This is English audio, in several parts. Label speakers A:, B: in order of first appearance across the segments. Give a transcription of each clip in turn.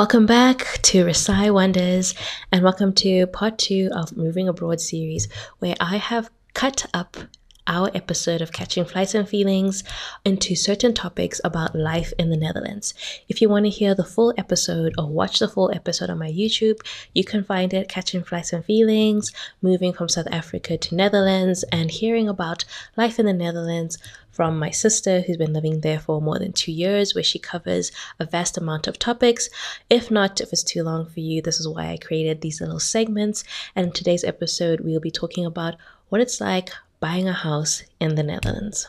A: Welcome back to Resai Wonders and welcome to part two of Moving Abroad series, where I have cut up our episode of Catching Flights and Feelings into certain topics about life in the Netherlands. If you want to hear the full episode or watch the full episode on my YouTube, you can find it Catching Flights and Feelings, moving from South Africa to Netherlands, and hearing about life in the Netherlands from my sister who's been living there for more than two years, where she covers a vast amount of topics. If not, if it's too long for you, this is why I created these little segments. And in today's episode, we'll be talking about what it's like buying a house in the Netherlands.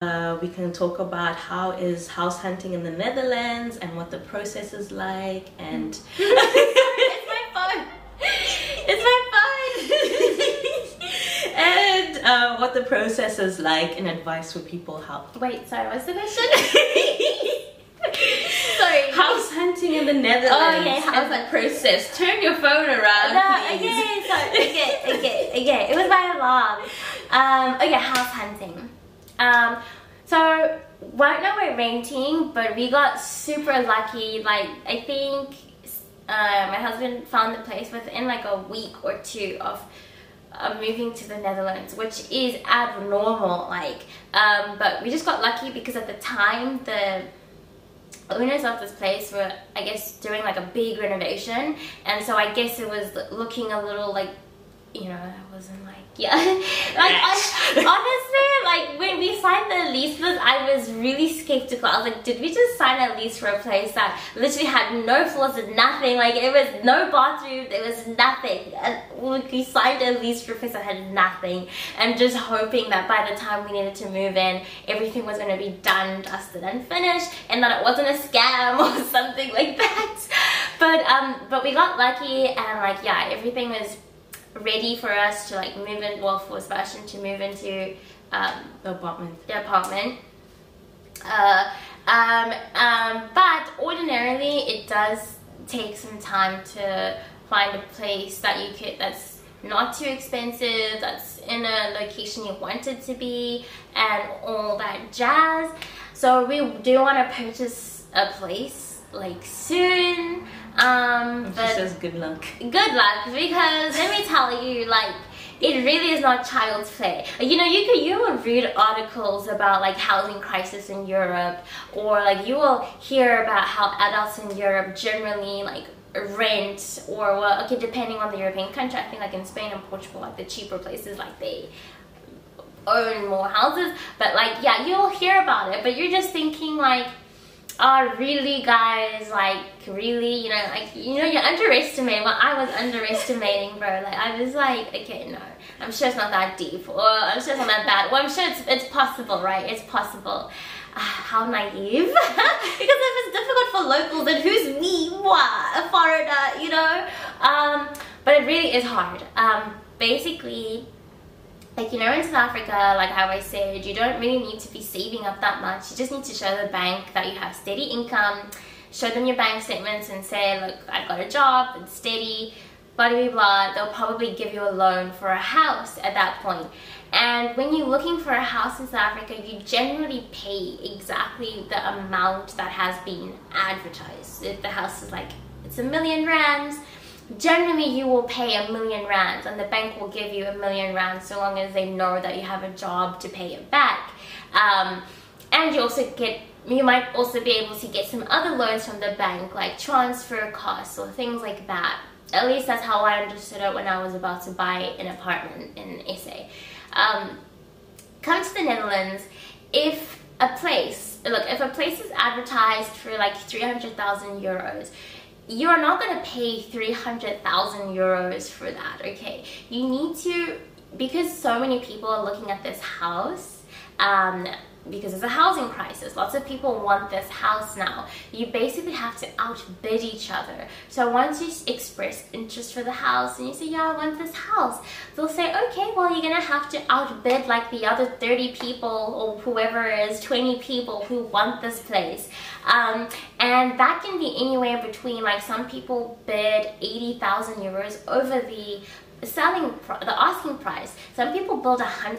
A: Uh, we can talk about how is house hunting in the Netherlands and what the process is like and
B: it's my phone. It's my phone.
A: and uh, what the process is like and advice for people how
B: Wait, sorry, what's the question?
A: In the Netherlands
B: Oh, yeah,
A: and the process. Turn your phone around,
B: No,
A: please.
B: okay, sorry, okay, okay, okay. It was my alarm. Um, okay, house hunting. Um, so right now we're renting, but we got super lucky. Like I think uh, my husband found the place within like a week or two of uh, moving to the Netherlands, which is abnormal. Like, um, but we just got lucky because at the time the owners of this place were, I guess, doing like a big renovation, and so I guess it was looking a little like, you know, I wasn't like, yeah, like hon- honestly, like when we signed the lease I was really skeptical. I was like, did we just sign a lease for a place that literally had no floors and nothing? Like it was no bathroom, there was nothing, and we signed a lease for a place that had nothing, and just hoping that by the time we needed to move in, everything was going to be done, dusted, and finished, and that it wasn't a scam or something like that. But um, but we got lucky, and like yeah, everything was ready for us to like move in. Well, for Sebastian to move into um,
A: The apartment.
B: the apartment. Uh, um, um, but ordinarily, it does take some time to find a place that you could that's not too expensive, that's in a location you want it to be, and all that jazz. So we do want to purchase a place like soon. Um,
A: She
B: but
A: says good luck.
B: good luck because let me tell you like it really is not child's play you know you could you will read articles about like housing crisis in europe or like you will hear about how adults in europe generally like rent or well okay depending on the european country i think like in spain and portugal like the cheaper places like they own more houses but like yeah you'll hear about it but you're just thinking like oh really guys like really you know like you know you're underestimating well i was underestimating bro. Like i was like okay no. I'm sure it's not that deep or i'm sure it's not that bad. Well i'm sure it's, it's possible right? It's possible. Ah, how naive. Because if it's difficult for locals then who's me? What a foreigner you know? Um but it really is hard. Um basically like you know in South Africa, like how I said, you don't really need to be saving up that much. You just need to show the bank that you have steady income, show them your bank statements and say, look, I've got a job, it's steady, blah blah blah. They'll probably give you a loan for a house at that point. And when you're looking for a house in South Africa, you generally pay exactly the amount that has been advertised. If the house is like it's a million rands, generally you will pay a million rands and the bank will give you a million rands so long as they know that you have a job to pay it back. Um, and you also get you might also be able to get some other loans from the bank like transfer costs or things like that. At least that's how i understood it when i was about to buy an apartment in sa um, come to the netherlands if a place look if a place is advertised for like 300000 euros you are not going to pay 300,000 euros for that, okay? You need to, because so many people are looking at this house, um, because it's a housing crisis. Lots of people want this house now. You basically have to outbid each other. So once you express interest for the house and you say, yeah, I want this house, they'll say, okay, well, you're gonna have to outbid like the other 30 people or whoever is, 20 people who want this place. Um, and that can be anywhere between like some people bid 80,000 euros over the selling, the asking price. Some people build a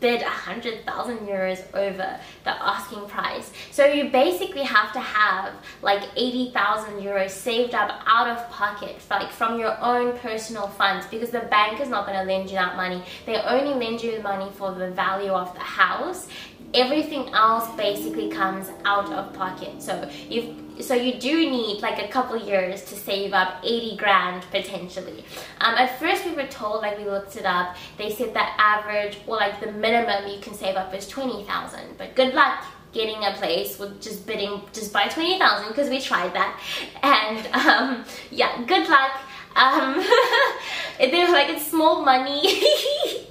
B: bid a hundred thousand euros over the asking price. So you basically have to have like eighty thousand euros saved up out of pocket, like from your own personal funds, because the bank is not going to lend you that money. They only lend you money for the value of the house. Everything else basically comes out of pocket. So you've so you do need like a couple years to save up 80 grand potentially. Um, at first we were told like we looked it up. They said that average or like the minimum you can save up is 20,000 but good luck getting a place with just bidding just by 20,000 because we tried that. And um, yeah good luck. Um, they were like it's small money.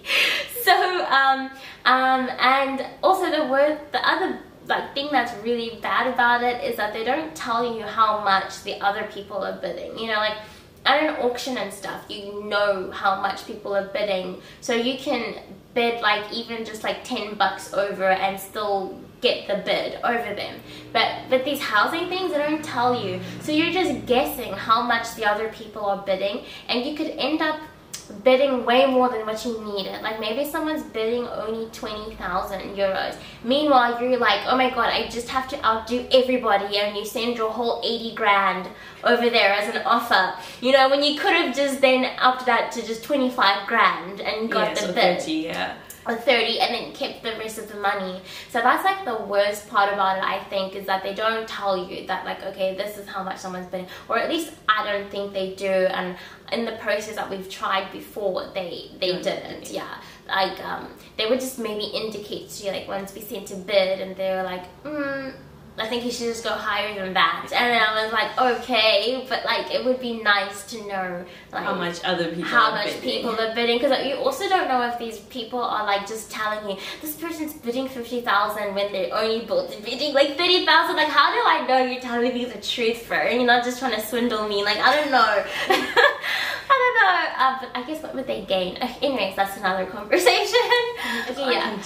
B: So um, um, and also the word the other like thing that's really bad about it is that they don't tell you how much the other people are bidding. You know, like at an auction and stuff, you know how much people are bidding, so you can bid like even just like 10 bucks over and still get the bid over them. But with these housing things, they don't tell you. So you're just guessing how much the other people are bidding, and you could end up bidding way more than what you needed. Like maybe someone's bidding only 20,000 euros. Meanwhile, you're like, oh my god, I just have to outdo everybody and you send your whole 80 grand over there as an offer. You know, when you could have just then upped that to just 25 grand and got
A: yeah,
B: the bid.
A: 30, yeah
B: 30 and then kept the rest of the money. So that's like the worst part about it i think is that they don't tell you that like okay this is how much someone's bidding or at least i don't think they do and in the process that we've tried before they they didn't yeah. Like um they would just maybe indicate to you like once we sent a bid and they were like mm, I think you should just go higher than that. And then I was like, okay, but like it would be nice to know like
A: how much other people
B: how
A: are
B: much
A: bidding.
B: people are bidding. Because you also don't know if these people are like just telling you this person's bidding 50,000 when they're only both bidding like 30,000 like how do I know you're telling me the truth bro? And you're not just trying to swindle me. Like I don't know I don't know uh, but I guess what would they gain anyways that's another conversation yeah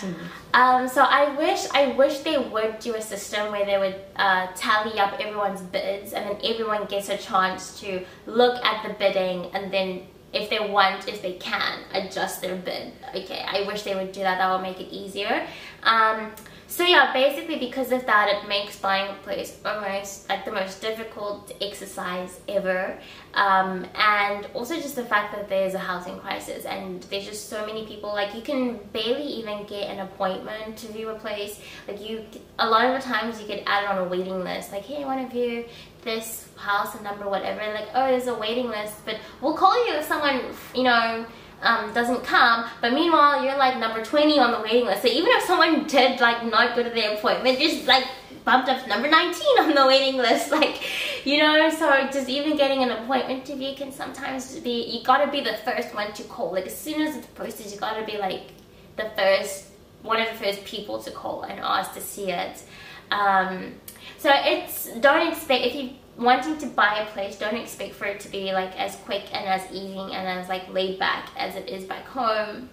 B: um, so I wish I wish they would do a system where they would uh, tally up everyone's bids and then everyone gets a chance to look at the bidding and then if they want, if they can, adjust their bid. Okay, I wish they would do that. That would make it easier. Um, so yeah, basically because of that, it makes buying a place almost like the most difficult exercise ever. Um, and also just the fact that there's a housing crisis and there's just so many people. Like you can barely even get an appointment to view a place. Like you, a lot of the times you get added on a waiting list. Like hey, I want to view this house and number whatever. Like oh, there's a waiting list, but we'll call you if someone you know um, doesn't come, but meanwhile you're like number 20 on the waiting list. So even if someone did like not go to their appointment, just like bumped up to number 19 on the waiting list. Like, you know, so just even getting an appointment to view can sometimes be, you gotta be the first one to call. Like as soon as it's posted, you gotta be like the first, one of the first people to call and ask to see it. Um, so it's, don't expect, if you wanting to buy a place, don't expect for it to be like as quick and as easy and as like laid back as it is back home.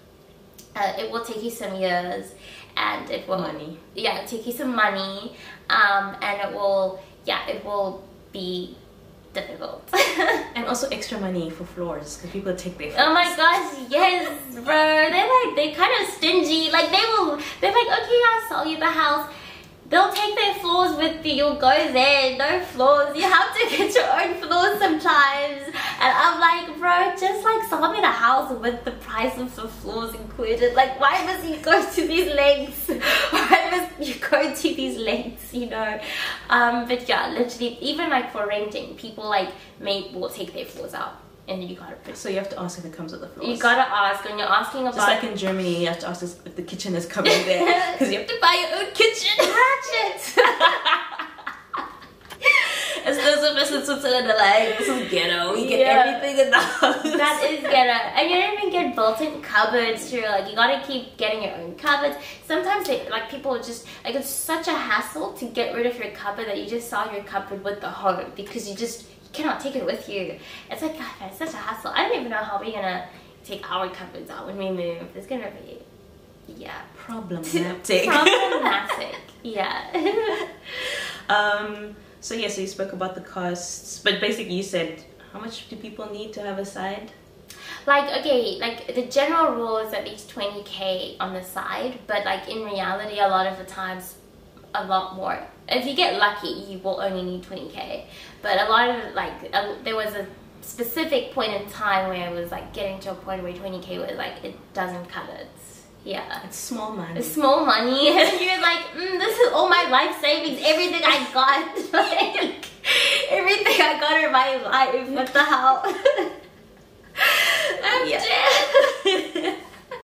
B: Uh, it will take you some years, and it will
A: Money.
B: Yeah, take you some money, um, and it will yeah, it will be difficult.
A: And also extra money for floors because people take their floors.
B: Oh my gosh, yes, bro. They're like they're kind of stingy. Like they will, they're like, okay, I'll sell you the house. They'll take their floors with you. You'll go there, no floors. You have to get your own floors sometimes. And I'm like, bro, just like sell me the house with the price of the floors included. Like, why must you go to these lengths? Why must you go to these lengths? You know. Um, but yeah, literally, even like for renting, people like may will take their floors out, and you gotta put
A: So you have to ask if it comes with the floors.
B: you gotta ask when you're asking about
A: Just like in Germany, you have to ask if the kitchen is coming there because you have to buy your own kitchen.
B: ratchet.
A: As those of us in Switzerland are like, this is ghetto. We get
B: Yeah.
A: everything in the house.
B: that is ghetto, and you don't even get built-in cupboards too. Like you gotta keep getting your own cupboards. Sometimes they like people just like it's such a hassle to get rid of your cupboard that you just sell your cupboard with the home because you just cannot take it with you. It's like God, it's such a hassle. I don't even know how we're gonna take our cupboards out when we move. It's gonna be yeah
A: problematic.
B: problematic. yeah.
A: um. So yeah, so you spoke about the costs, but basically you said how much do people need to have aside?
B: like okay, like the general rule is at least 20k on the side, but like in reality, a lot of the times, a lot more. If you get lucky, you will only need 20k. But a lot of like uh, there was a specific point in time where it was like getting to a point where 20k was like it doesn't cut it. Yeah.
A: It's small money.
B: It's small money, and you're like, mm, this is all my life savings, everything I got, like everything I got in my life. What the hell?
A: I'm
B: Yeah.